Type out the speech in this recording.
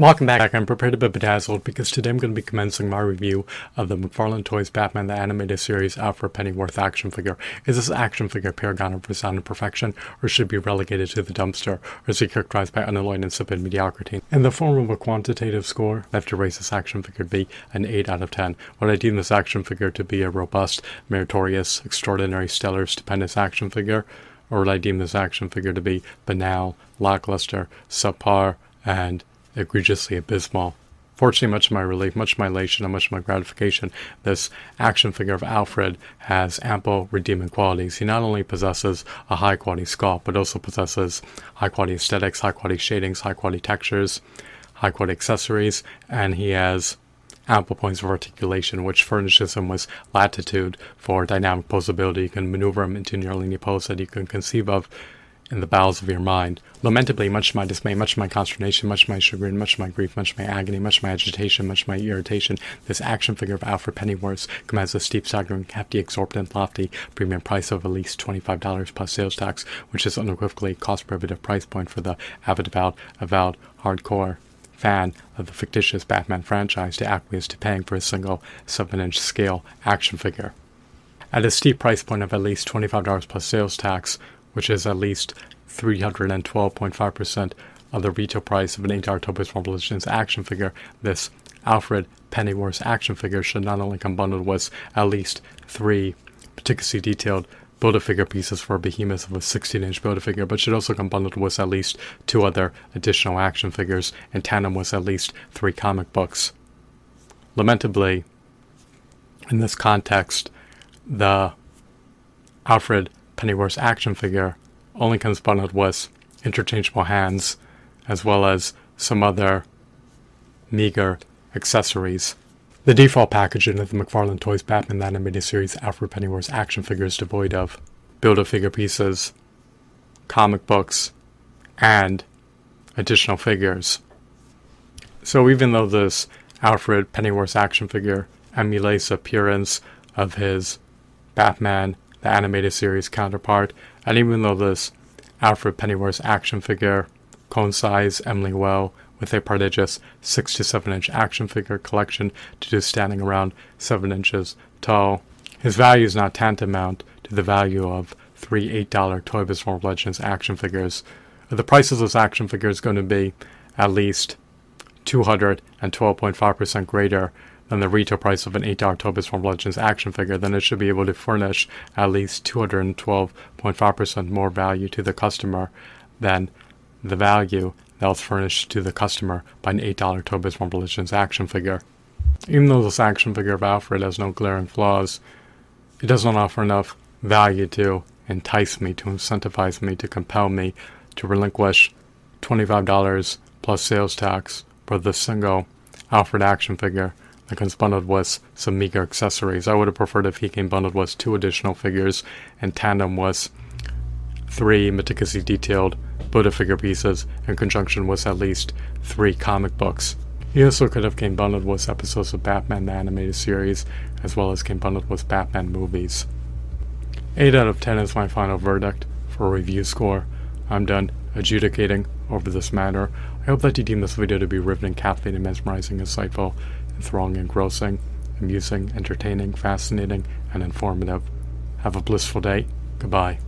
Welcome back. I'm prepared to be bedazzled because today I'm going to be commencing my review of the McFarlane Toys Batman the Animated Series Alfred Pennyworth action figure. Is this action figure paragon of resounding perfection, or should be relegated to the dumpster, or is it characterized by unalloyed insipid mediocrity? In the form of a quantitative score, I have to raise this action figure be an 8 out of 10. Would I deem this action figure to be a robust, meritorious, extraordinary, stellar, stupendous action figure, or would I deem this action figure to be banal, lackluster, subpar, and egregiously abysmal. Fortunately, much of my relief, much of my elation, and much of my gratification, this action figure of Alfred has ample redeeming qualities. He not only possesses a high quality sculpt, but also possesses high quality aesthetics, high quality shadings, high quality textures, high quality accessories, and he has ample points of articulation, which furnishes him with latitude for dynamic posability. You can maneuver him into nearly any pose that you can conceive of in the bowels of your mind. Lamentably, much of my dismay, much of my consternation, much of my chagrin, much of my grief, much of my agony, much of my agitation, much of my irritation, this action figure of Alfred Pennyworth commands a steep, staggering, hefty, exorbitant, lofty premium price of at least $25 plus sales tax, which is unequivocally a cost-prohibitive price point for the avid, avowed, avowed, hardcore fan of the fictitious Batman franchise to acquiesce to paying for a single 7-inch scale action figure. At a steep price point of at least $25 plus sales tax, which is at least 312.5% of the retail price of an 8 October's Revolutions action figure, this Alfred Pennyworth action figure should not only come bundled with at least three particularly detailed Build-A-Figure pieces for a behemoth of a 16-inch Build-A-Figure, but should also come bundled with at least two other additional action figures and tandem with at least three comic books. Lamentably, in this context, the Alfred Pennyworth action figure only comes bundled with interchangeable hands, as well as some other meager accessories. The default packaging of the McFarlane Toys Batman Animated Series Alfred Pennyworth action figure is devoid of Build-A-Figure pieces, comic books, and additional figures. So even though this Alfred Pennyworth action figure emulates appearance of his Batman the animated series counterpart, and even though this Alfred Pennyworth action figure coincides Emily well with a prodigious 6 to 7 inch action figure collection to do standing around 7 inches tall, his value is not tantamount to the value of three $8 Toy Biz World Legends action figures. The price of those action figures is going to be at least 212.5% greater than the retail price of an 8 Toy Biz World Legends action figure, then it should be able to furnish at least 212.5% more value to the customer than the value that was furnished to the customer by an $8 Toy from Legends action figure. Even though this action figure of Alfred has no glaring flaws, it doesn't offer enough value to entice me, to incentivize me, to compel me to relinquish $25 plus sales tax for the single Alfred action figure that comes bundled with some meager accessories. I would have preferred if he came bundled with two additional figures and tandem with three meticulously detailed Build-A-Figure pieces in conjunction with at least three comic books. He also could have came bundled with episodes of Batman the Animated Series, as well as came bundled with Batman movies. 8 out of 10 is my final verdict for review score. I'm done adjudicating over this matter. I hope that you deem this video to be riveting, captivating, and mesmerizing, insightful, enthralling, engrossing, amusing, entertaining, fascinating, and informative. Have a blissful day. Goodbye.